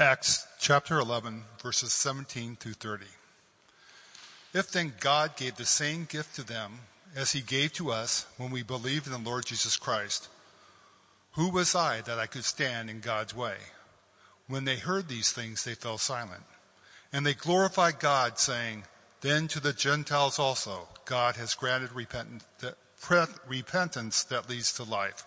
Acts chapter 11, verses 17 through 30. If then God gave the same gift to them as he gave to us when we believed in the Lord Jesus Christ, who was I that I could stand in God's way? When they heard these things, they fell silent. And they glorified God, saying, Then to the Gentiles also God has granted repentance that leads to life.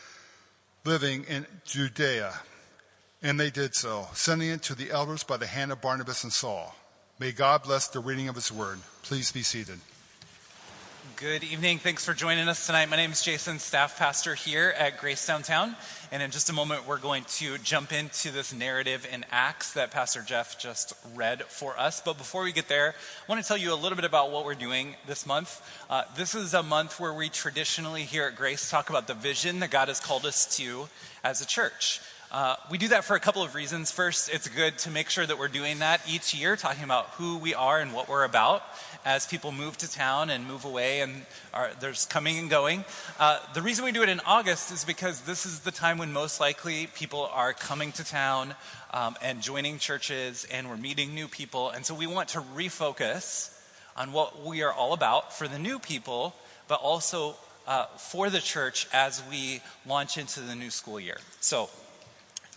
living in Judea. And they did so, sending it to the elders by the hand of Barnabas and Saul. May God bless the reading of his word. Please be seated. Good evening. Thanks for joining us tonight. My name is Jason, staff pastor here at Grace Downtown. And in just a moment, we're going to jump into this narrative in Acts that Pastor Jeff just read for us. But before we get there, I want to tell you a little bit about what we're doing this month. Uh, this is a month where we traditionally here at Grace talk about the vision that God has called us to as a church. Uh, we do that for a couple of reasons. First, it's good to make sure that we're doing that each year, talking about who we are and what we're about as people move to town and move away and are, there's coming and going. Uh, the reason we do it in August is because this is the time when most likely people are coming to town um, and joining churches and we're meeting new people. And so we want to refocus on what we are all about for the new people, but also uh, for the church as we launch into the new school year. So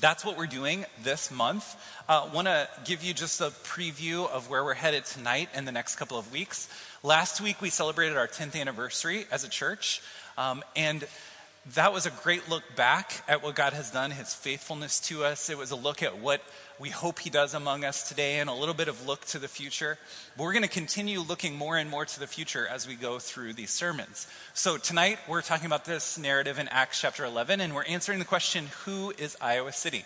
that's what we're doing this month. I uh, want to give you just a preview of where we're headed tonight and the next couple of weeks. Last week, we celebrated our 10th anniversary as a church, um, and that was a great look back at what God has done, His faithfulness to us. It was a look at what we hope He does among us today and a little bit of look to the future. But we're going to continue looking more and more to the future as we go through these sermons. So tonight we're talking about this narrative in Acts chapter 11 and we're answering the question, who is Iowa City?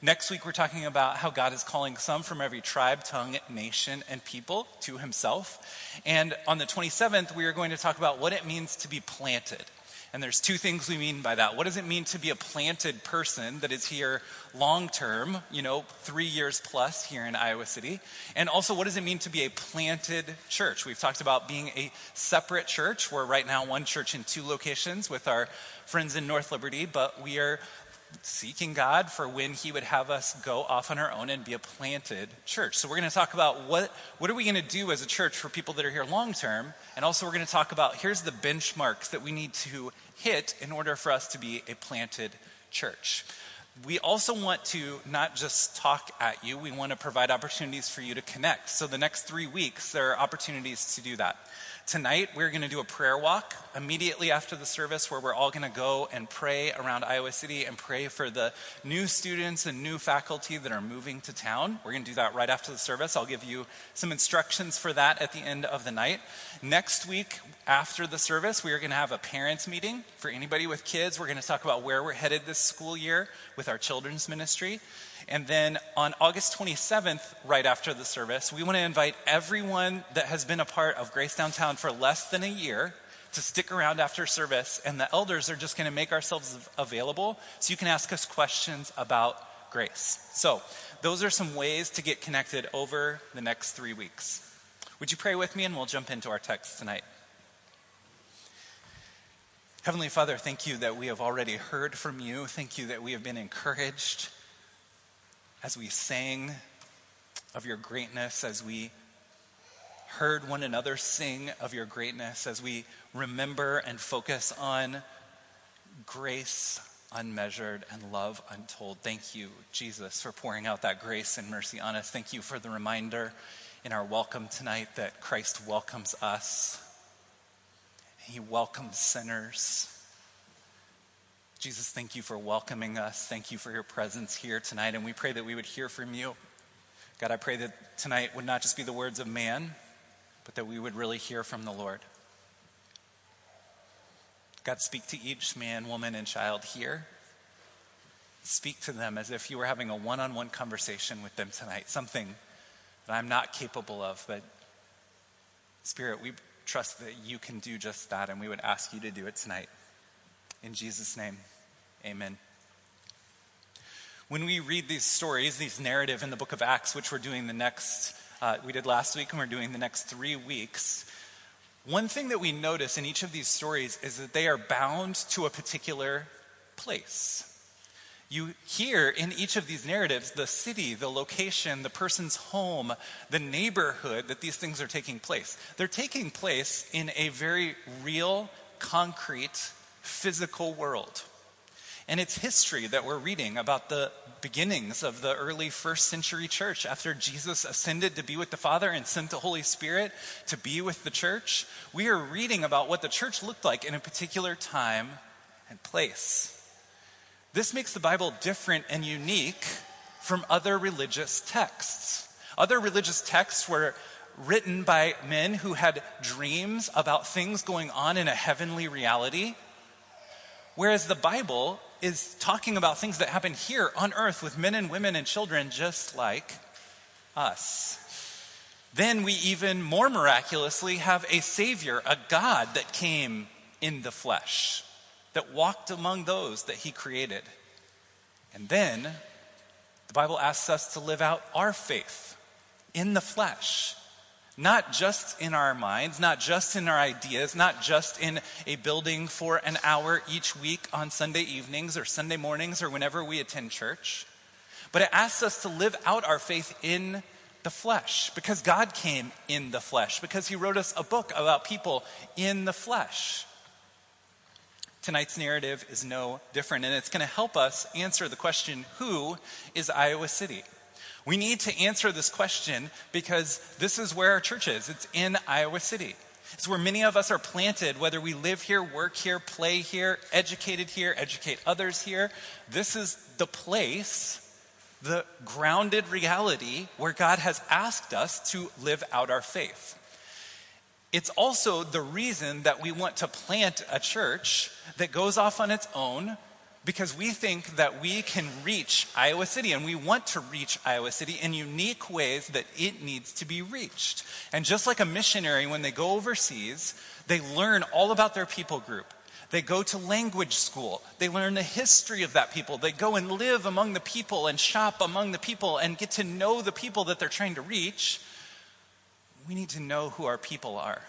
Next week, we're talking about how God is calling some from every tribe, tongue, nation, and people to himself. And on the 27th, we are going to talk about what it means to be planted. And there's two things we mean by that. What does it mean to be a planted person that is here long term, you know, three years plus here in Iowa City? And also, what does it mean to be a planted church? We've talked about being a separate church. We're right now one church in two locations with our friends in North Liberty, but we are seeking God for when He would have us go off on our own and be a planted church. So we're going to talk about what what are we going to do as a church for people that are here long term, and also we're going to talk about here's the benchmarks that we need to hit in order for us to be a planted church. We also want to not just talk at you, we want to provide opportunities for you to connect. So the next three weeks, there are opportunities to do that. Tonight, we're going to do a prayer walk immediately after the service where we're all going to go and pray around Iowa City and pray for the new students and new faculty that are moving to town. We're going to do that right after the service. I'll give you some instructions for that at the end of the night. Next week, after the service, we are going to have a parents' meeting for anybody with kids. We're going to talk about where we're headed this school year with our children's ministry. And then on August 27th, right after the service, we want to invite everyone that has been a part of Grace Downtown for less than a year to stick around after service. And the elders are just going to make ourselves available so you can ask us questions about grace. So, those are some ways to get connected over the next three weeks. Would you pray with me and we'll jump into our text tonight? Heavenly Father, thank you that we have already heard from you. Thank you that we have been encouraged as we sang of your greatness, as we heard one another sing of your greatness, as we remember and focus on grace unmeasured and love untold. Thank you, Jesus, for pouring out that grace and mercy on us. Thank you for the reminder in our welcome tonight that Christ welcomes us. He welcomes sinners. Jesus, thank you for welcoming us. Thank you for your presence here tonight. And we pray that we would hear from you. God, I pray that tonight would not just be the words of man, but that we would really hear from the Lord. God, speak to each man, woman, and child here. Speak to them as if you were having a one on one conversation with them tonight, something that I'm not capable of, but Spirit, we trust that you can do just that, and we would ask you to do it tonight. In Jesus' name, amen. When we read these stories, these narrative in the book of Acts, which we're doing the next, uh, we did last week, and we're doing the next three weeks, one thing that we notice in each of these stories is that they are bound to a particular place. You hear in each of these narratives the city, the location, the person's home, the neighborhood that these things are taking place. They're taking place in a very real, concrete, physical world. And it's history that we're reading about the beginnings of the early first century church after Jesus ascended to be with the Father and sent the Holy Spirit to be with the church. We are reading about what the church looked like in a particular time and place. This makes the Bible different and unique from other religious texts. Other religious texts were written by men who had dreams about things going on in a heavenly reality, whereas the Bible is talking about things that happen here on earth with men and women and children just like us. Then we even more miraculously have a Savior, a God that came in the flesh, that walked among those that He created. And then the Bible asks us to live out our faith in the flesh not just in our minds, not just in our ideas, not just in a building for an hour each week on Sunday evenings or Sunday mornings or whenever we attend church, but it asks us to live out our faith in the flesh because God came in the flesh, because He wrote us a book about people in the flesh. Tonight's narrative is no different, and it's going to help us answer the question who is Iowa City? We need to answer this question because this is where our church is. It's in Iowa City. It's where many of us are planted, whether we live here, work here, play here, educated here, educate others here. This is the place, the grounded reality where God has asked us to live out our faith. It's also the reason that we want to plant a church that goes off on its own, because we think that we can reach Iowa City and we want to reach Iowa City in unique ways that it needs to be reached. And just like a missionary, when they go overseas, they learn all about their people group. They go to language school. They learn the history of that people. They go and live among the people and shop among the people and get to know the people that they're trying to reach. We need to know who our people are.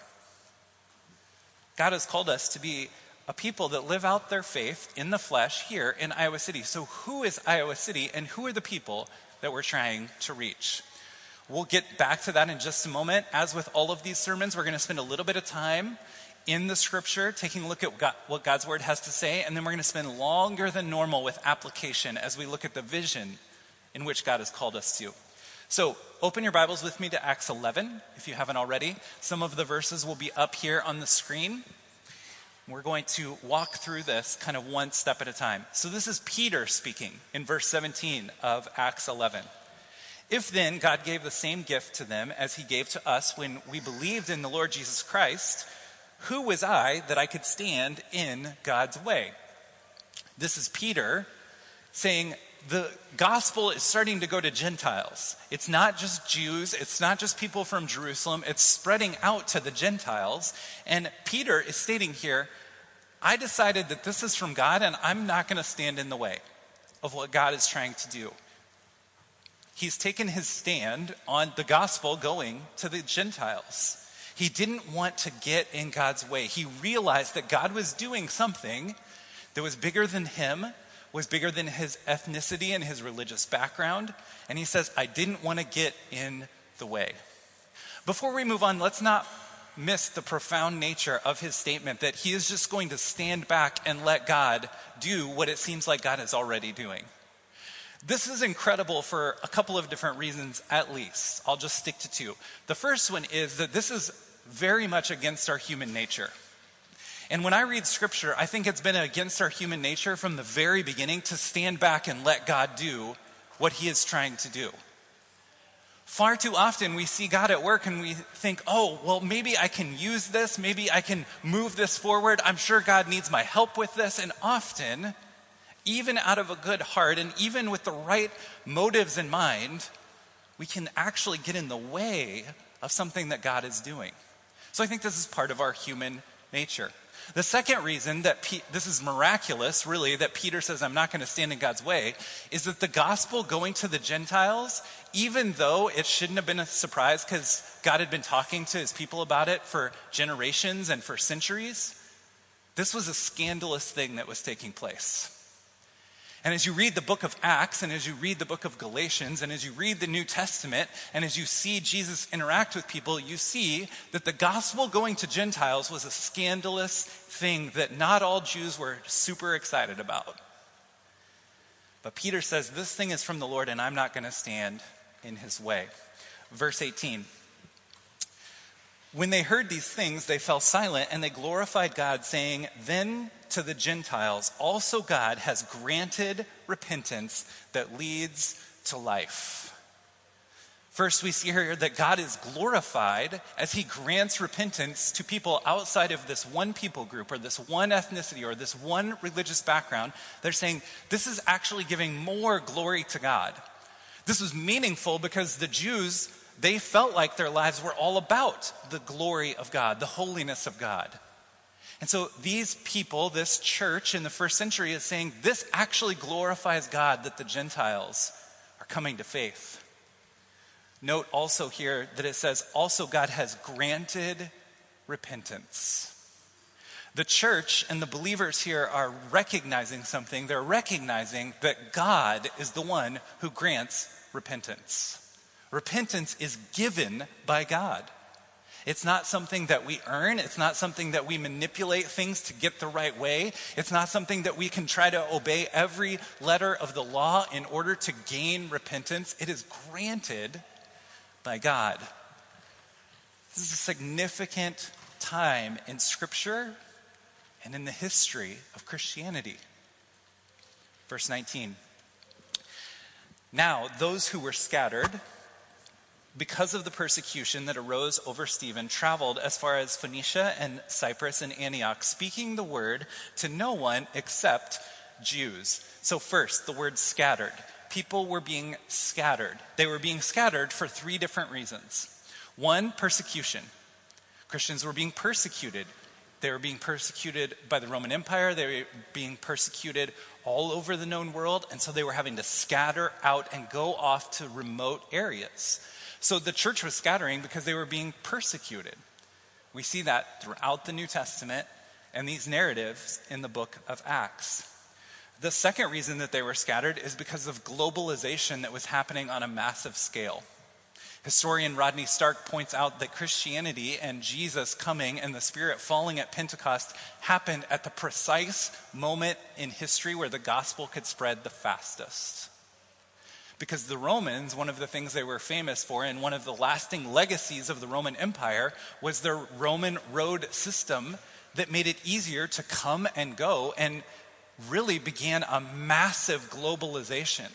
God has called us to be a people that live out their faith in the flesh here in Iowa City. So, who is Iowa City and who are the people that we're trying to reach? We'll get back to that in just a moment. As with all of these sermons, we're going to spend a little bit of time in the scripture, taking a look at what God's word has to say, and then we're going to spend longer than normal with application as we look at the vision in which God has called us to. So, open your Bibles with me to Acts 11 if you haven't already. Some of the verses will be up here on the screen. We're going to walk through this kind of one step at a time. So, this is Peter speaking in verse 17 of Acts 11. If then God gave the same gift to them as he gave to us when we believed in the Lord Jesus Christ, who was I that I could stand in God's way? This is Peter saying, the gospel is starting to go to Gentiles. It's not just Jews, it's not just people from Jerusalem, it's spreading out to the Gentiles. And Peter is stating here, I decided that this is from God and I'm not going to stand in the way of what God is trying to do. He's taken his stand on the gospel going to the Gentiles. He didn't want to get in God's way. He realized that God was doing something that was bigger than him, was bigger than his ethnicity and his religious background. And he says, I didn't want to get in the way. Before we move on, let's not miss the profound nature of his statement that he is just going to stand back and let God do what it seems like God is already doing. This is incredible for a couple of different reasons, at least. I'll just stick to two. The first one is that this is very much against our human nature. And when I read scripture, I think it's been against our human nature from the very beginning to stand back and let God do what he is trying to do. Far too often we see God at work and we think, oh, well, maybe I can use this. Maybe I can move this forward. I'm sure God needs my help with this. And often, even out of a good heart and even with the right motives in mind, we can actually get in the way of something that God is doing. So I think this is part of our human nature. The second reason that this is miraculous, really, that Peter says, I'm not going to stand in God's way, is that the gospel going to the Gentiles, even though it shouldn't have been a surprise because God had been talking to his people about it for generations and for centuries, this was a scandalous thing that was taking place. And as you read the book of Acts, and as you read the book of Galatians, and as you read the New Testament, and as you see Jesus interact with people, you see that the gospel going to Gentiles was a scandalous thing that not all Jews were super excited about. But Peter says, This thing is from the Lord, and I'm not going to stand in his way. Verse 18. When they heard these things, they fell silent and they glorified God, saying, Then to the Gentiles, also God has granted repentance that leads to life. First, we see here that God is glorified as he grants repentance to people outside of this one people group or this one ethnicity or this one religious background. They're saying this is actually giving more glory to God. This was meaningful because the Jews they felt like their lives were all about the glory of God, the holiness of God. And so these people, this church in the first century, is saying this actually glorifies God that the Gentiles are coming to faith. Note also here that it says, also God has granted repentance. The church and the believers here are recognizing something. They're recognizing that God is the one who grants repentance. Repentance is given by God. It's not something that we earn. It's not something that we manipulate things to get the right way. It's not something that we can try to obey every letter of the law in order to gain repentance. It is granted by God. This is a significant time in Scripture and in the history of Christianity. Verse 19. Now, those who were scattered, because of the persecution that arose over Stephen, traveled as far as Phoenicia and Cyprus and Antioch, speaking the word to no one except Jews. So, first, the word scattered. People were being scattered. They were being scattered for three different reasons. One, persecution. Christians were being persecuted. They were being persecuted by the Roman Empire. They were being persecuted all over the known world. And so they were having to scatter out and go off to remote areas. So the church was scattering because they were being persecuted. We see that throughout the New Testament and these narratives in the book of Acts. The second reason that they were scattered is because of globalization that was happening on a massive scale. Historian Rodney Stark points out that Christianity and Jesus coming and the Spirit falling at Pentecost happened at the precise moment in history where the gospel could spread the fastest. Because the Romans, one of the things they were famous for, and one of the lasting legacies of the Roman Empire, was their Roman road system that made it easier to come and go and really began a massive globalization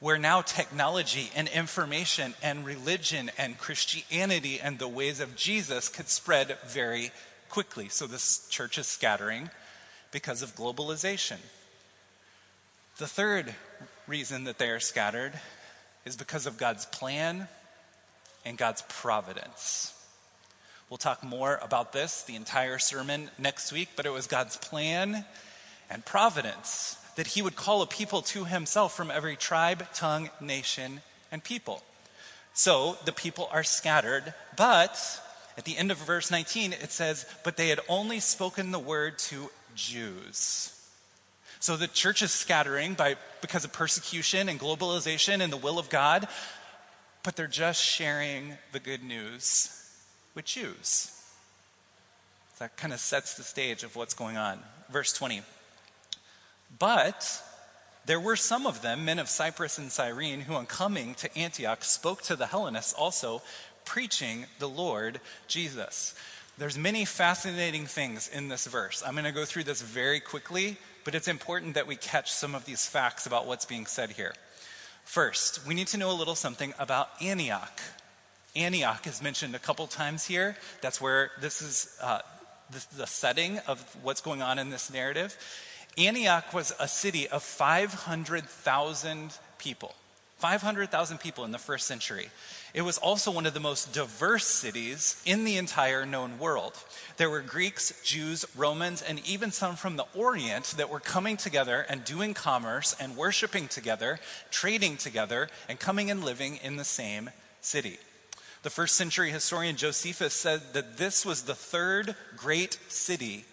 where now technology and information and religion and Christianity and the ways of Jesus could spread very quickly. So this church is scattering because of globalization. The third reason that they are scattered is because of God's plan and God's providence. We'll talk more about this the entire sermon next week, but it was God's plan and providence that he would call a people to himself from every tribe, tongue, nation, and people. So the people are scattered, but at the end of verse 19 it says, But they had only spoken the word to Jews. So the church is scattering by, because of persecution and globalization and the will of God, but they're just sharing the good news with Jews. That kind of sets the stage of what's going on. Verse 20. But there were some of them, men of Cyprus and Cyrene, who on coming to Antioch spoke to the Hellenists also, preaching the Lord Jesus. There's many fascinating things in this verse. I'm going to go through this very quickly, but it's important that we catch some of these facts about what's being said here. First, we need to know a little something about Antioch. Antioch is mentioned a couple times here. That's where this is uh, the, the setting of what's going on in this narrative. Antioch was a city of 500,000 people. 500,000 people in the first century. It was also one of the most diverse cities in the entire known world. There were Greeks, Jews, Romans, and even some from the Orient that were coming together and doing commerce and worshiping together, trading together, and coming and living in the same city. The first century historian Josephus said that this was the third great city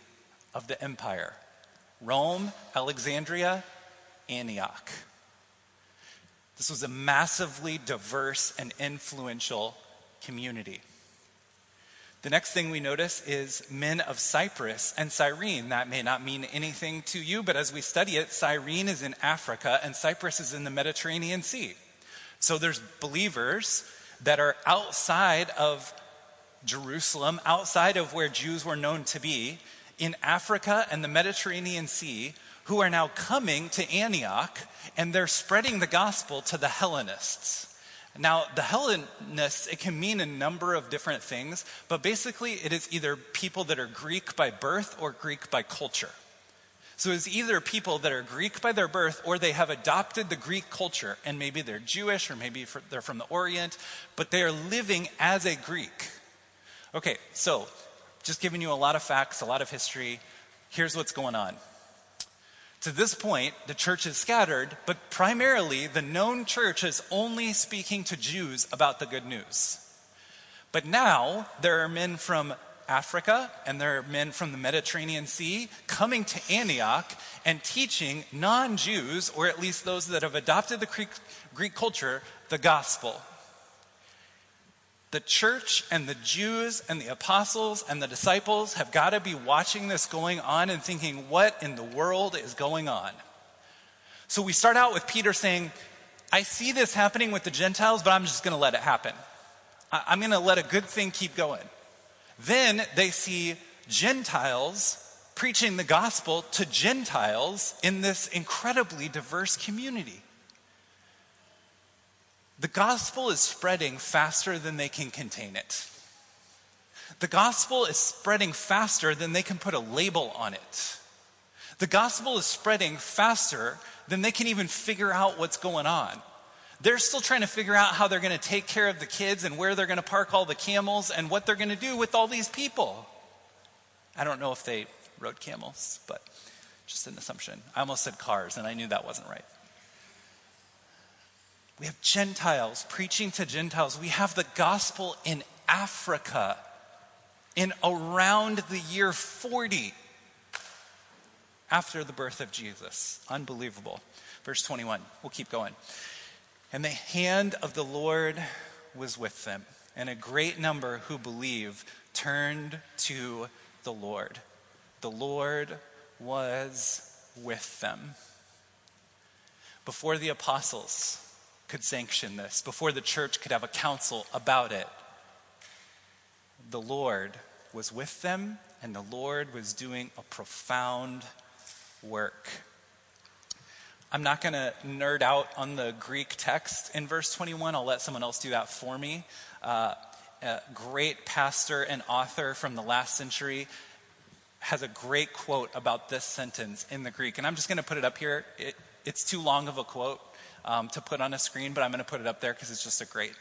of the empire Rome, Alexandria, Antioch. This was a massively diverse and influential community. The next thing we notice is men of Cyprus and Cyrene. That may not mean anything to you, but as we study it, Cyrene is in Africa and Cyprus is in the Mediterranean Sea. So there's believers that are outside of Jerusalem, outside of where Jews were known to be, in Africa and the Mediterranean Sea, who are now coming to Antioch and they're spreading the gospel to the Hellenists. Now, the Hellenists, it can mean a number of different things, but basically it is either people that are Greek by birth or Greek by culture. So it's either people that are Greek by their birth or they have adopted the Greek culture, and maybe they're Jewish or maybe they're from the Orient, but they are living as a Greek. Okay, so just giving you a lot of facts, a lot of history. Here's what's going on. To this point, the church is scattered, but primarily the known church is only speaking to Jews about the good news. But now there are men from Africa and there are men from the Mediterranean Sea coming to Antioch and teaching non Jews, or at least those that have adopted the Greek, Greek culture, the gospel the church and the Jews and the apostles and the disciples have got to be watching this going on and thinking, what in the world is going on? So we start out with Peter saying, I see this happening with the Gentiles, but I'm just going to let it happen. I'm going to let a good thing keep going. Then they see Gentiles preaching the gospel to Gentiles in this incredibly diverse community. The gospel is spreading faster than they can contain it. The gospel is spreading faster than they can put a label on it. The gospel is spreading faster than they can even figure out what's going on. They're still trying to figure out how they're going to take care of the kids and where they're going to park all the camels and what they're going to do with all these people. I don't know if they rode camels, but just an assumption. I almost said cars, and I knew that wasn't right. We have Gentiles preaching to Gentiles. We have the gospel in Africa in around the year 40 after the birth of Jesus. Unbelievable. Verse 21, we'll keep going. And the hand of the Lord was with them, and a great number who believe turned to the Lord. The Lord was with them. Before the apostles, could sanction this, before the church could have a council about it. The Lord was with them, and the Lord was doing a profound work. I'm not going to nerd out on the Greek text in verse 21. I'll let someone else do that for me. Uh, a great pastor and author from the last century has a great quote about this sentence in the Greek. And I'm just going to put it up here. It, it's too long of a quote, um, to put on a screen, but I'm going to put it up there because it's just a great,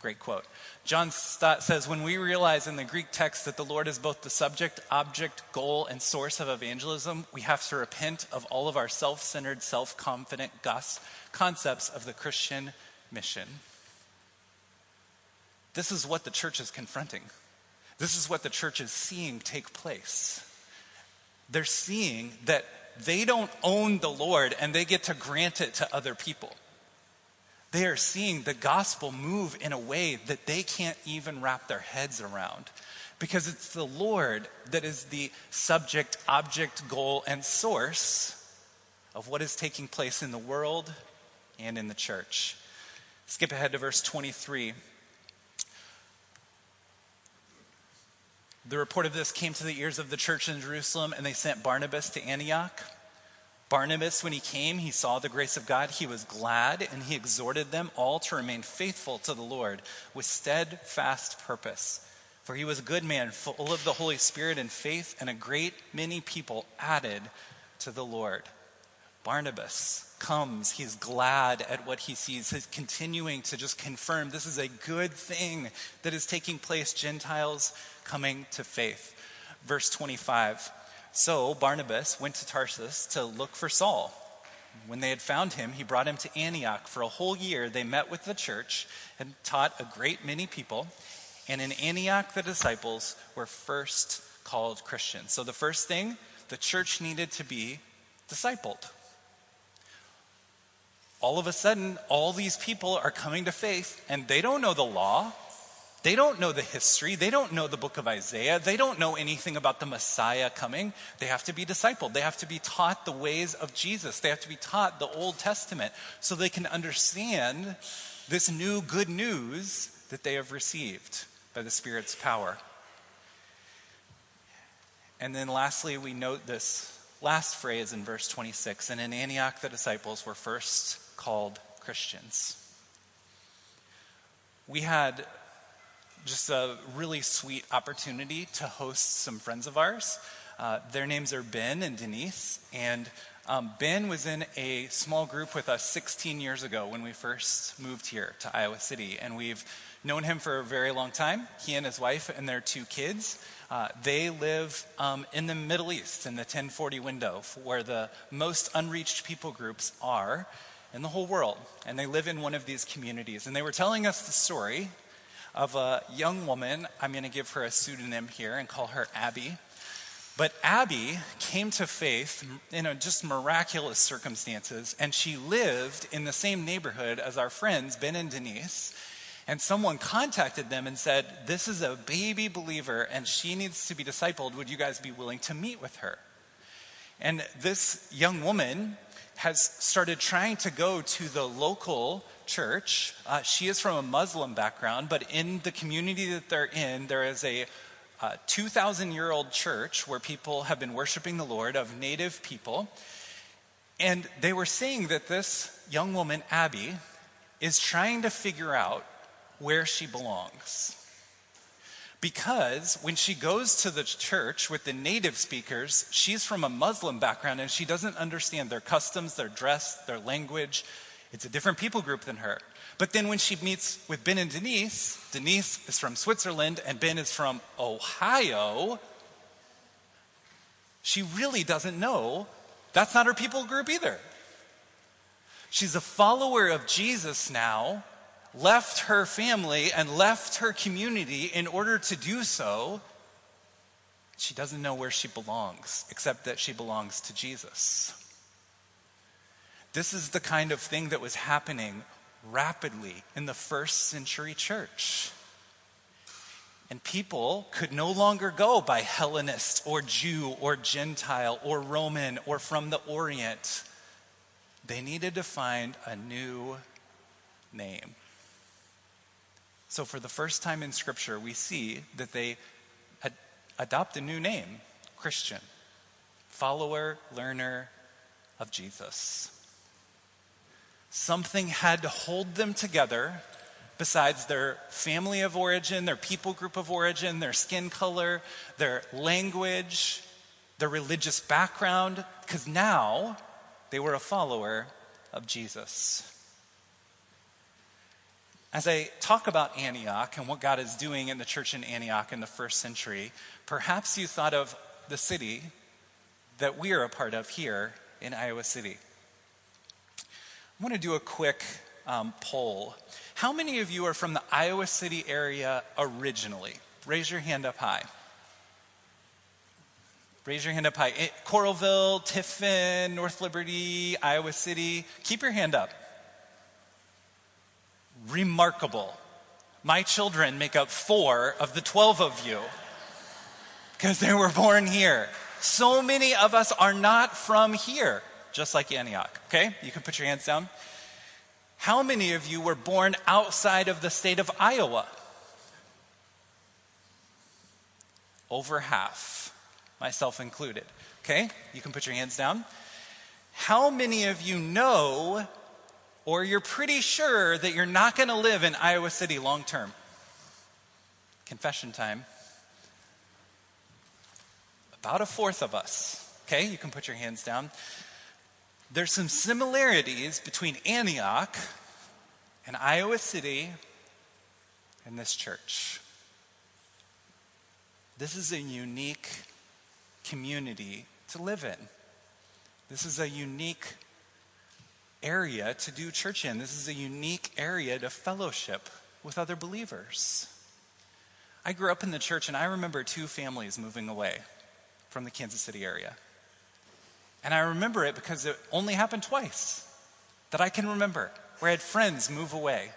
great quote. John Stott says, When we realize in the Greek text that the Lord is both the subject, object, goal, and source of evangelism, we have to repent of all of our self centered, self confident concepts of the Christian mission. This is what the church is confronting. This is what the church is seeing take place. They're seeing that they don't own the Lord and they get to grant it to other people. They are seeing the gospel move in a way that they can't even wrap their heads around because it's the Lord that is the subject, object, goal, and source of what is taking place in the world and in the church. Skip ahead to verse 23. The report of this came to the ears of the church in Jerusalem, and they sent Barnabas to Antioch. Barnabas, when he came, he saw the grace of God. He was glad, and he exhorted them all to remain faithful to the Lord with steadfast purpose. For he was a good man, full of the Holy Spirit and faith, and a great many people added to the Lord. Barnabas comes, he's glad at what he sees. He's continuing to just confirm this is a good thing that is taking place. Gentiles coming to faith. Verse 25 So Barnabas went to Tarsus to look for Saul. When they had found him, he brought him to Antioch. For a whole year, they met with the church and taught a great many people. And in Antioch, the disciples were first called Christians. So the first thing, the church needed to be discipled all of a sudden, all these people are coming to faith and they don't know the law. They don't know the history. They don't know the book of Isaiah. They don't know anything about the Messiah coming. They have to be discipled. They have to be taught the ways of Jesus. They have to be taught the Old Testament so they can understand this new good news that they have received by the Spirit's power. And then lastly, we note this last phrase in verse 26 And in Antioch, the disciples were first called Christians. We had just a really sweet opportunity to host some friends of ours. Uh, their names are Ben and Denise. And um, Ben was in a small group with us 16 years ago when we first moved here to Iowa City. And we've known him for a very long time. He and his wife and their two kids. Uh, they live um, in the Middle East in the 1040 window, where the most unreached people groups are in the whole world. And they live in one of these communities. And they were telling us the story of a young woman. I'm going to give her a pseudonym here and call her Abby. But Abby came to faith in a just miraculous circumstances, and she lived in the same neighborhood as our friends, Ben and Denise. And someone contacted them and said, This is a baby believer, and she needs to be discipled. Would you guys be willing to meet with her? And this young woman has started trying to go to the local church. Uh, she is from a Muslim background, but in the community that they're in, there is a uh, 2,000 year old church where people have been worshiping the Lord of native people. And they were saying that this young woman, Abby, is trying to figure out where she belongs. Because when she goes to the church with the native speakers, she's from a Muslim background and she doesn't understand their customs, their dress, their language. It's a different people group than her. But then when she meets with Ben and Denise, Denise is from Switzerland and Ben is from Ohio, she really doesn't know that's not her people group either. She's a follower of Jesus now, left her family and left her community in order to do so, she doesn't know where she belongs, except that she belongs to Jesus. This is the kind of thing that was happening rapidly in the first century church. And people could no longer go by Hellenist or Jew or Gentile or Roman or from the Orient. They needed to find a new name. So, for the first time in Scripture, we see that they ad- adopt a new name Christian, follower, learner of Jesus. Something had to hold them together besides their family of origin, their people group of origin, their skin color, their language, their religious background, because now they were a follower of Jesus. As I talk about Antioch and what God is doing in the church in Antioch in the first century, perhaps you thought of the city that we are a part of here in Iowa City. I want to do a quick um, poll. How many of you are from the Iowa City area originally? Raise your hand up high. Raise your hand up high. It, Coralville, Tiffin, North Liberty, Iowa City. Keep your hand up. Remarkable. My children make up four of the 12 of you because they were born here. So many of us are not from here, just like Antioch. Okay? You can put your hands down. How many of you were born outside of the state of Iowa? Over half, myself included. Okay? You can put your hands down. How many of you know or you're pretty sure that you're not going to live in Iowa City long term? Confession time. About a fourth of us. Okay, you can put your hands down there's some similarities between Antioch and Iowa City and this church. This is a unique community to live in. This is a unique area to do church in. This is a unique area to fellowship with other believers. I grew up in the church and I remember two families moving away from the Kansas City area. And I remember it because it only happened twice that I can remember, where I had friends move away.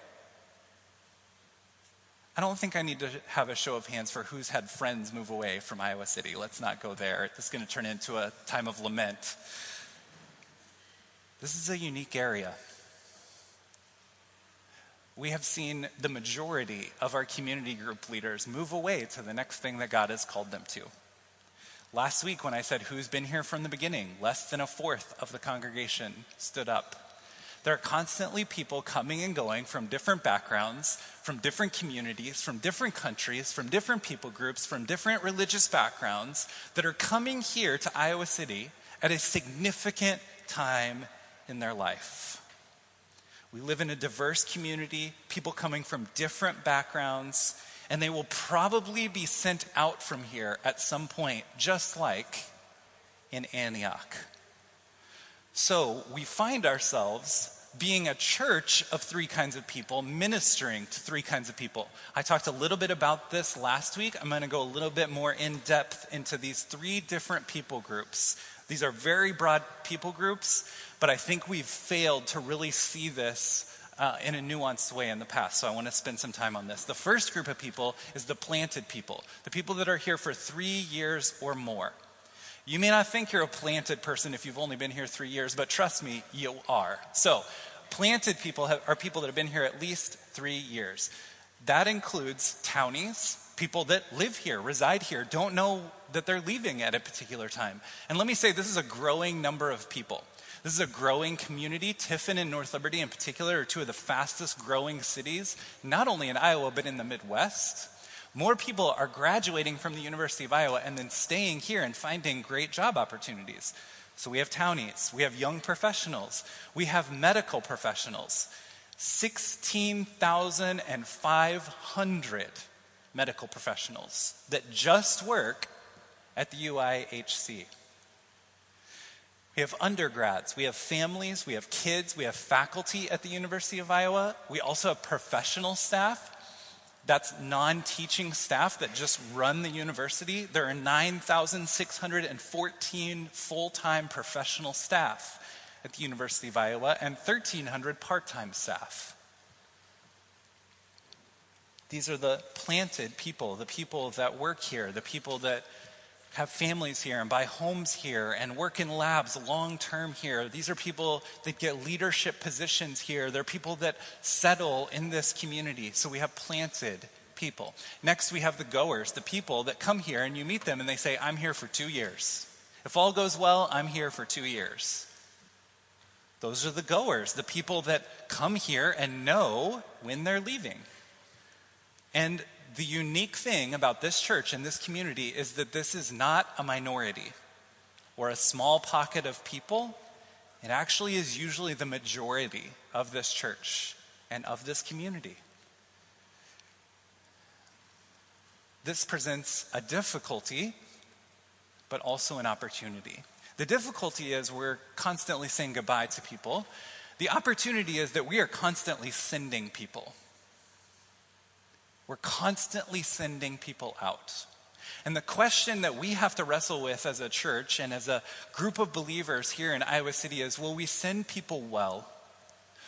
I don't think I need to have a show of hands for who's had friends move away from Iowa City. Let's not go there. This is going to turn into a time of lament. This is a unique area. We have seen the majority of our community group leaders move away to the next thing that God has called them to. Last week, when I said, Who's been here from the beginning? Less than a fourth of the congregation stood up. There are constantly people coming and going from different backgrounds, from different communities, from different countries, from different people groups, from different religious backgrounds that are coming here to Iowa City at a significant time in their life. We live in a diverse community, people coming from different backgrounds, and they will probably be sent out from here at some point, just like in Antioch. So we find ourselves being a church of three kinds of people, ministering to three kinds of people. I talked a little bit about this last week. I'm going to go a little bit more in depth into these three different people groups. These are very broad people groups, but I think we've failed to really see this uh, in a nuanced way in the past, so I want to spend some time on this. The first group of people is the planted people, the people that are here for three years or more. You may not think you're a planted person if you've only been here three years, but trust me, you are. So, planted people have, are people that have been here at least three years. That includes townies, people that live here, reside here, don't know that they're leaving at a particular time. And let me say, this is a growing number of people. This is a growing community. Tiffin and North Liberty, in particular, are two of the fastest growing cities, not only in Iowa, but in the Midwest. More people are graduating from the University of Iowa and then staying here and finding great job opportunities. So we have townies, we have young professionals, we have medical professionals. 16,500 medical professionals that just work at the UIHC. We have undergrads, we have families, we have kids, we have faculty at the University of Iowa. We also have professional staff. That's non teaching staff that just run the university. There are 9,614 full time professional staff at the University of Iowa and 1,300 part time staff. These are the planted people, the people that work here, the people that have families here and buy homes here and work in labs long term here. These are people that get leadership positions here. They're people that settle in this community. So we have planted people. Next, we have the goers, the people that come here and you meet them and they say, I'm here for two years. If all goes well, I'm here for two years. Those are the goers, the people that come here and know when they're leaving. And the unique thing about this church and this community is that this is not a minority or a small pocket of people. It actually is usually the majority of this church and of this community. This presents a difficulty, but also an opportunity. The difficulty is we're constantly saying goodbye to people The opportunity is that we are constantly sending people. We're constantly sending people out. And the question that we have to wrestle with as a church and as a group of believers here in Iowa City is will we send people well?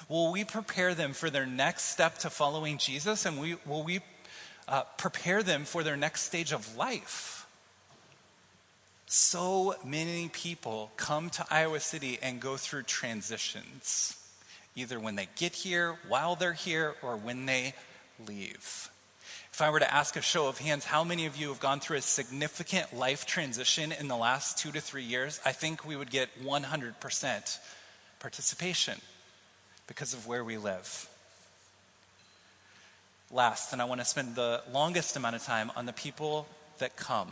Will we prepare them for their next step to following Jesus? And we, will we uh, prepare them for their next stage of life? So many people come to Iowa City and go through transitions, either when they get here, while they're here, or when they leave. If I were to ask a show of hands, how many of you have gone through a significant life transition in the last two to three years? I think we would get 100% participation because of where we live. Last, and I want to spend the longest amount of time on the people that come.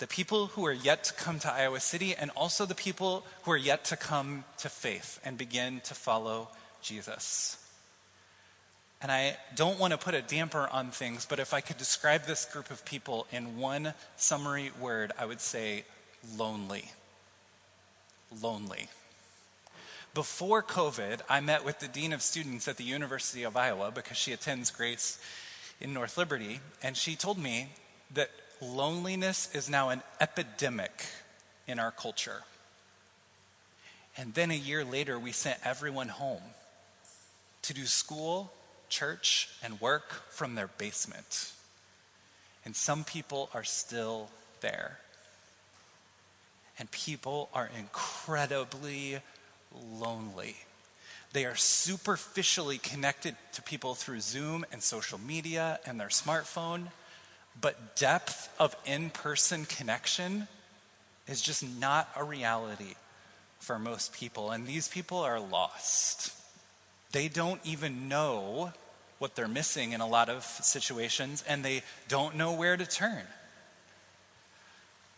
The people who are yet to come to Iowa City, and also the people who are yet to come to faith and begin to follow Jesus. And I don't want to put a damper on things, but if I could describe this group of people in one summary word, I would say lonely. Lonely. Before COVID, I met with the Dean of Students at the University of Iowa because she attends Grace in North Liberty, and she told me that loneliness is now an epidemic in our culture. And then a year later, we sent everyone home to do school church and work from their basement. And some people are still there. And people are incredibly lonely. They are superficially connected to people through Zoom and social media and their smartphone, but depth of in person connection is just not a reality for most people. And these people are lost. They don't even know what they're missing in a lot of situations, and they don't know where to turn.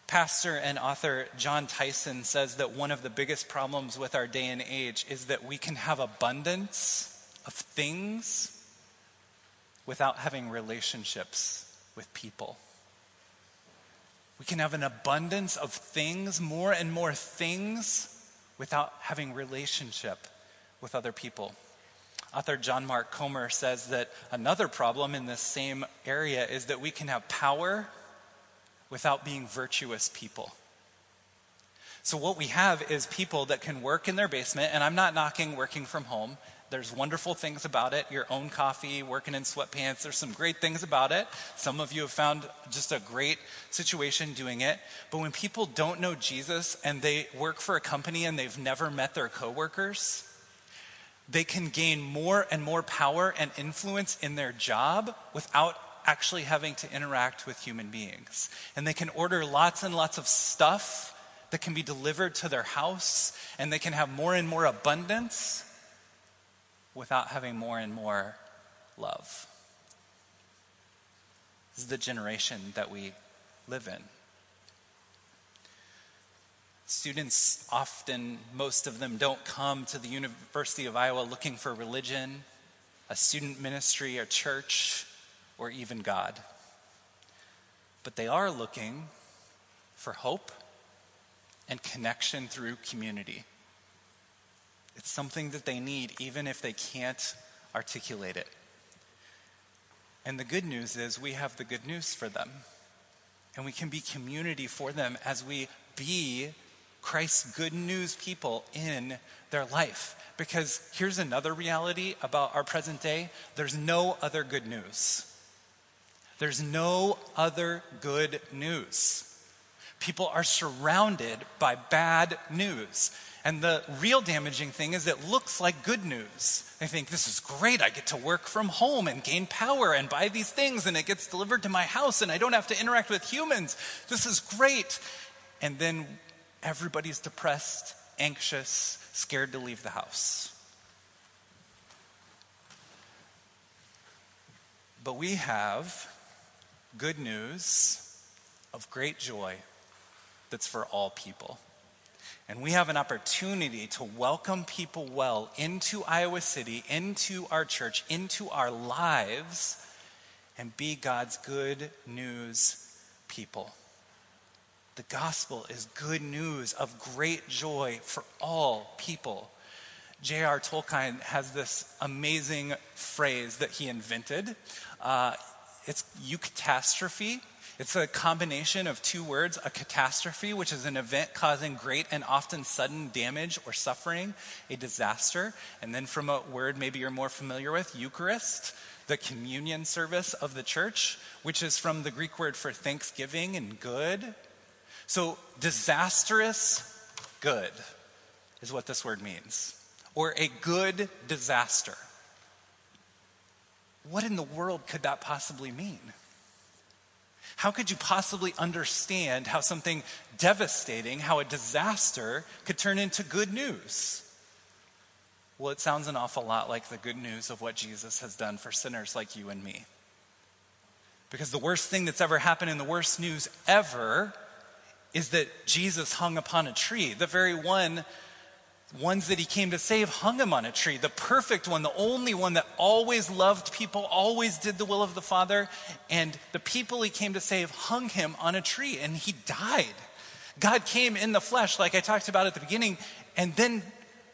Pastor and author Jon Tyson says that one of the biggest problems with our day and age is that we can have abundance of things without having relationships with people. We can have an abundance of things, more and more things, without having relationship with other people. Author John Mark Comer says that another problem in this same area is that we can have power without being virtuous people. So, what we have is people that can work in their basement, and I'm not knocking working from home. There's wonderful things about it. Your own coffee, working in sweatpants, there's some great things about it. Some of you have found just a great situation doing it. But when people don't know Jesus and they work for a company and they've never met their coworkers, they can gain more and more power and influence in their job without actually having to interact with human beings. And they can order lots and lots of stuff that can be delivered to their house, and they can have more and more abundance without having more and more love. This is the generation that we live in. Students often, most of them, don't come to the University of Iowa looking for religion, a student ministry, a church, or even God. But they are looking for hope and connection through community. It's something that they need, even if they can't articulate it. And the good news is, we have the good news for them. And we can be community for them as we be Christ's good news people in their life. Because here's another reality about our present day there's no other good news. There's no other good news. People are surrounded by bad news. And the real damaging thing is it looks like good news. They think, this is great. I get to work from home and gain power and buy these things, and it gets delivered to my house, and I don't have to interact with humans. This is great. And then everybody's depressed, anxious, scared to leave the house. But we have good news of great joy that's for all people. And we have an opportunity to welcome people well into Iowa City, into our church, into our lives, and be God's good news people. The gospel is good news of great joy for all people. J.R. Tolkien has this amazing phrase that he invented. Uh, it's eucatastrophe. It's a combination of two words a catastrophe, which is an event causing great and often sudden damage or suffering, a disaster. And then from a word maybe you're more familiar with, Eucharist, the communion service of the church, which is from the Greek word for thanksgiving and good. So, disastrous good is what this word means, or a good disaster. What in the world could that possibly mean? How could you possibly understand how something devastating, how a disaster could turn into good news? Well, it sounds an awful lot like the good news of what Jesus has done for sinners like you and me. Because the worst thing that's ever happened and the worst news ever is that Jesus hung upon a tree, the very one ones that he came to save hung him on a tree. The perfect one, the only one that always loved people, always did the will of the Father. And the people he came to save hung him on a tree and he died. God came in the flesh, like I talked about at the beginning, and then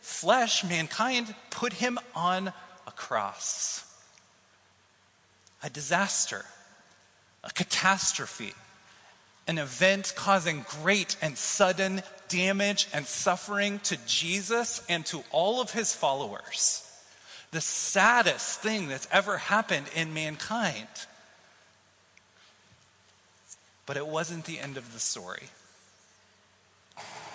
flesh, mankind, put him on a cross. A disaster, a catastrophe an event causing great and sudden damage and suffering to Jesus and to all of his followers. The saddest thing that's ever happened in mankind. But it wasn't the end of the story.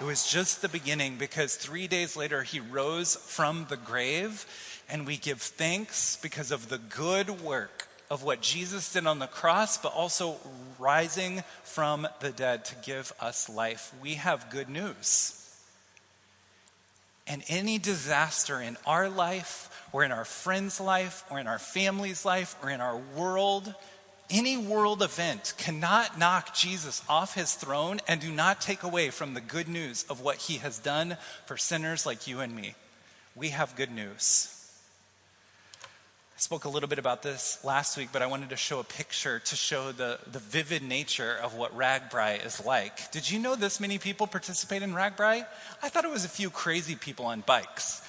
It was just the beginning because three days later he rose from the grave, and we give thanks because of the good work of what Jesus did on the cross, but also rising from the dead to give us life. We have good news. And any disaster in our life, or in our friend's life, or in our family's life, or in our world, any world event cannot knock Jesus off his throne and do not take away from the good news of what he has done for sinners like you and me. We have good news. Spoke a little bit about this last week, but I wanted to show a picture to show the, the vivid nature of what RAGBRAI is like. Did you know this many people participate in RAGBRAI? I thought it was a few crazy people on bikes.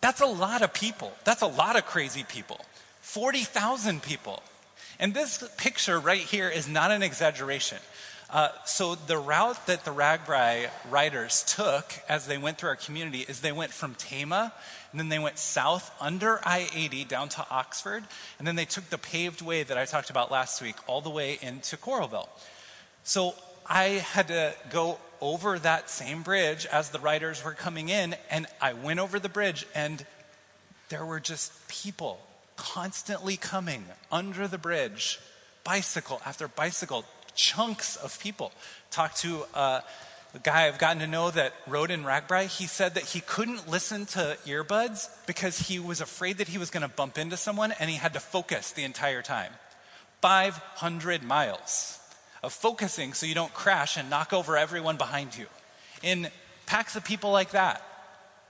That's a lot of people. That's a lot of crazy people. 40,000 people. And this picture right here is not an exaggeration. Uh, so the route that the RAGBRAI riders took as they went through our community is they went from Tama and then they went south under I 80 down to Oxford. And then they took the paved way that I talked about last week all the way into Coralville. So I had to go over that same bridge as the riders were coming in. And I went over the bridge, and there were just people constantly coming under the bridge, bicycle after bicycle, chunks of people. Talked to uh, a guy I've gotten to know that rode in RAGBRAI, he said that he couldn't listen to earbuds because he was afraid that he was going to bump into someone and he had to focus the entire time. 500 miles of focusing so you don't crash and knock over everyone behind you. In packs of people like that,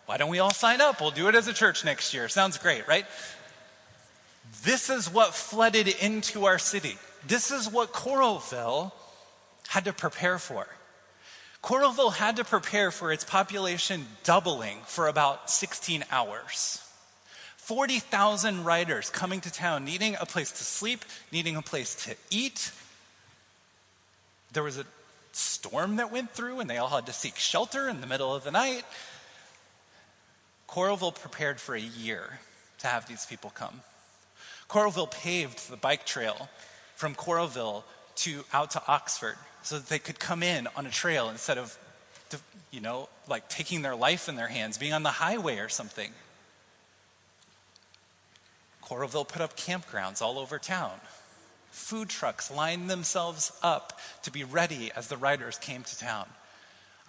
why don't we all sign up? We'll do it as a church next year. Sounds great, right? This is what flooded into our city. This is what Coralville had to prepare for. Coralville had to prepare for its population doubling for about 16 hours. 40,000 riders coming to town, needing a place to sleep, needing a place to eat. There was a storm that went through, and they all had to seek shelter in the middle of the night. Coralville prepared for a year to have these people come. Coralville paved the bike trail from Coralville to out to Oxford so that they could come in on a trail instead of, you know, like taking their life in their hands, being on the highway or something. Coralville put up campgrounds all over town. Food trucks lined themselves up to be ready as the riders came to town.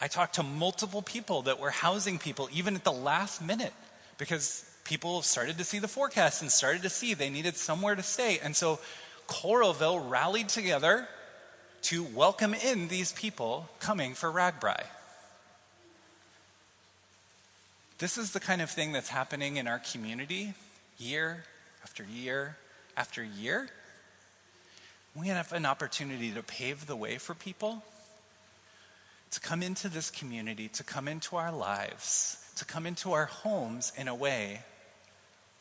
I talked to multiple people that were housing people even at the last minute because people started to see the forecast and started to see they needed somewhere to stay. And so Coralville rallied together to welcome in these people coming for RAGBRAI. This is the kind of thing that's happening in our community year after year after year. We have an opportunity to pave the way for people to come into this community, to come into our lives, to come into our homes in a way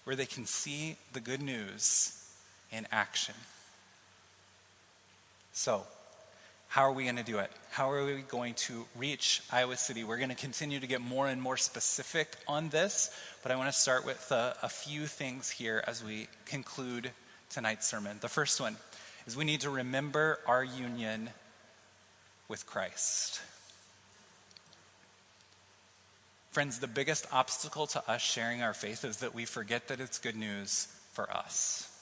where they can see the good news in action. So, how are we going to do it? How are we going to reach Iowa City? We're going to continue to get more and more specific on this, but I want to start with a, a few things here as we conclude tonight's sermon. The first one is we need to remember our union with Christ. Friends, the biggest obstacle to us sharing our faith is that we forget that it's good news for us.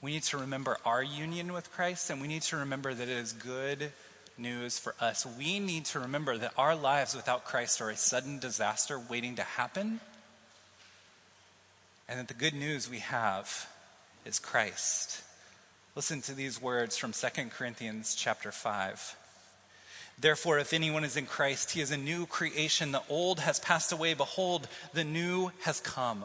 We need to remember our union with Christ, and we need to remember that it is good news for us. We need to remember that our lives without Christ are a sudden disaster waiting to happen, and that the good news we have is Christ. Listen to these words from 2 Corinthians chapter 5. Therefore, if anyone is in Christ, he is a new creation. The old has passed away. Behold, the new has come.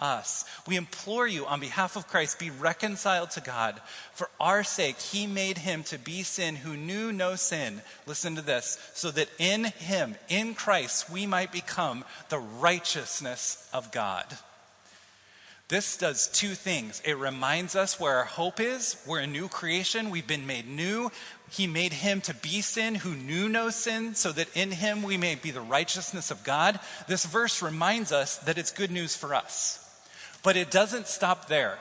us. We implore you on behalf of Christ, be reconciled to God. For our sake, he made him to be sin who knew no sin. Listen to this so that in him, in Christ, we might become the righteousness of God. This does two things. It reminds us where our hope is. We're a new creation. We've been made new. He made him to be sin who knew no sin, so that in him we may be the righteousness of God. This verse reminds us that it's good news for us. But it doesn't stop there.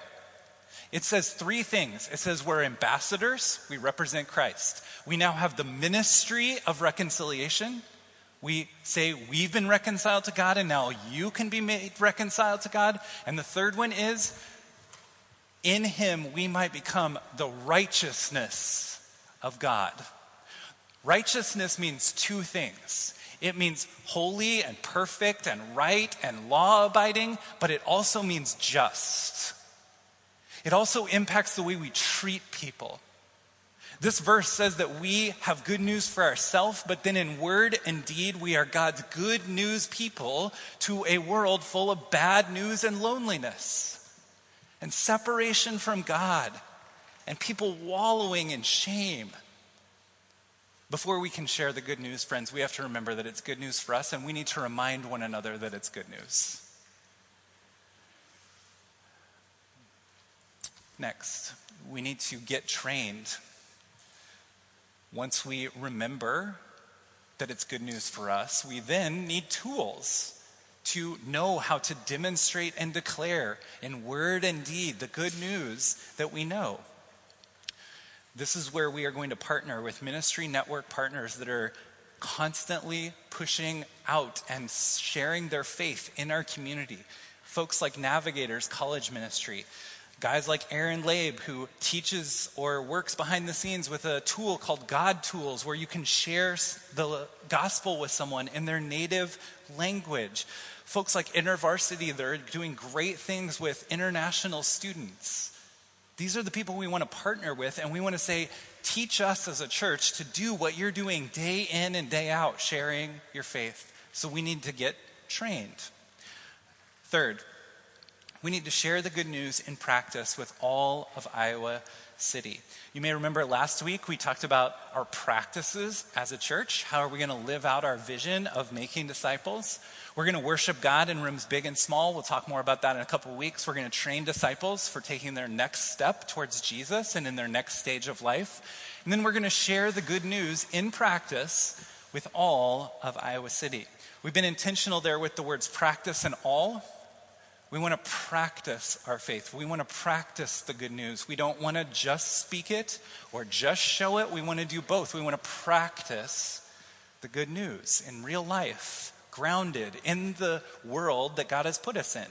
It says three things. It says we're ambassadors, we represent Christ. We now have the ministry of reconciliation. We say we've been reconciled to God and now you can be made reconciled to God. And the third one is in him we might become the righteousness of God. Righteousness means two things. It means holy and perfect and right and law abiding, but it also means just. It also impacts the way we treat people. This verse says that we have good news for ourselves, but then in word and deed, we are God's good news people to a world full of bad news and loneliness and separation from God and people wallowing in shame. Before we can share the good news, friends, we have to remember that it's good news for us and we need to remind one another that it's good news. Next, we need to get trained once we remember that it's good news for us, we then need tools to know how to demonstrate and declare in word and deed the good news that we know. This is where we are going to partner with ministry network partners that are constantly pushing out and sharing their faith in our community. Folks like Navigators College Ministry, Guys like Aaron Labe, who teaches or works behind the scenes with a tool called God Tools, where you can share the gospel with someone in their native language. Folks like InterVarsity, they're doing great things with international students. These are the people we want to partner with, and we want to say, teach us as a church to do what you're doing day in and day out, sharing your faith. So we need to get trained. Third, we need to share the good news in practice with all of Iowa City. You may remember last week we talked about our practices as a church. How are we going to live out our vision of making disciples? We're going to worship God in rooms big and small. We'll talk more about that in a couple weeks. We're going to train disciples for taking their next step towards Jesus and in their next stage of life. And then we're going to share the good news in practice with all of Iowa City. We've been intentional there with the words practice and all we want to practice our faith. We want to practice the good news. We don't want to just speak it or just show it. We want to do both. We want to practice the good news in real life, grounded in the world that God has put us in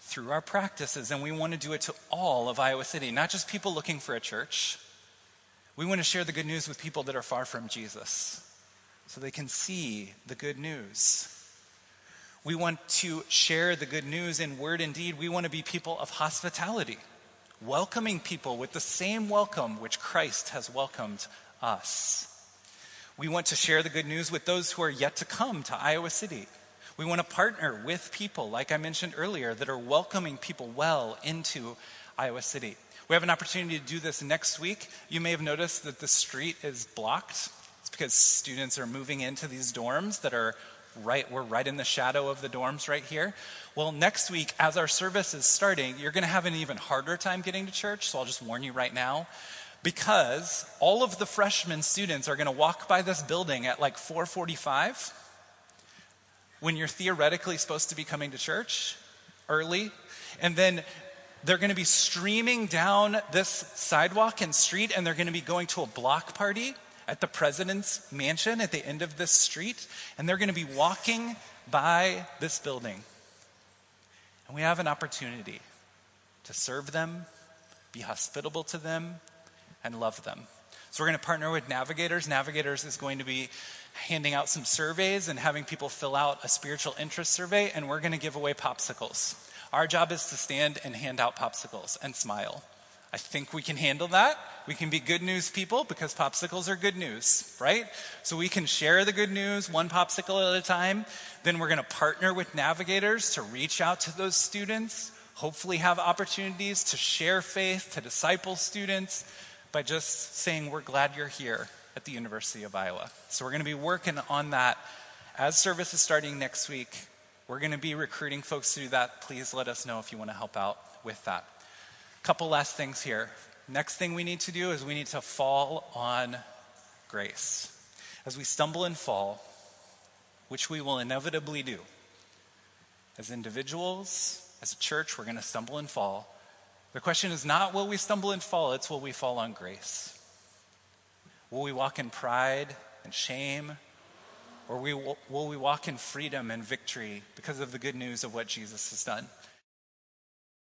through our practices. And we want to do it to all of Iowa City, not just people looking for a church. We want to share the good news with people that are far from Jesus so they can see the good news. We want to share the good news in word and deed. We want to be people of hospitality, welcoming people with the same welcome which Christ has welcomed us. We want to share the good news with those who are yet to come to Iowa City. We want to partner with people, like I mentioned earlier, that are welcoming people well into Iowa City. We have an opportunity to do this next week. You may have noticed that the street is blocked. It's because students are moving into these dorms that are right, we're right in the shadow of the dorms right here. Well, next week, as our service is starting, you're going to have an even harder time getting to church, so I'll just warn you right now. Because all of the freshman students are going to walk by this building at like 445 when you're theoretically supposed to be coming to church early. And then they're going to be streaming down this sidewalk and street, and they're going to be going to a block party at the president's mansion at the end of this street, and they're going to be walking by this building. And we have an opportunity to serve them, be hospitable to them, and love them. So we're going to partner with Navigators. Navigators is going to be handing out some surveys and having people fill out a spiritual interest survey, and we're going to give away popsicles. Our job is to stand and hand out popsicles and smile. I think we can handle that. We can be good news people because popsicles are good news, right? So we can share the good news one popsicle at a time. Then we're going to partner with navigators to reach out to those students, hopefully, have opportunities to share faith, to disciple students by just saying, We're glad you're here at the University of Iowa. So we're going to be working on that as service is starting next week. We're going to be recruiting folks to do that. Please let us know if you want to help out with that. Couple last things here. Next thing we need to do is we need to fall on grace. As we stumble and fall, which we will inevitably do, as individuals, as a church, we're going to stumble and fall. The question is not will we stumble and fall, it's will we fall on grace? Will we walk in pride and shame? Or will we walk in freedom and victory because of the good news of what Jesus has done?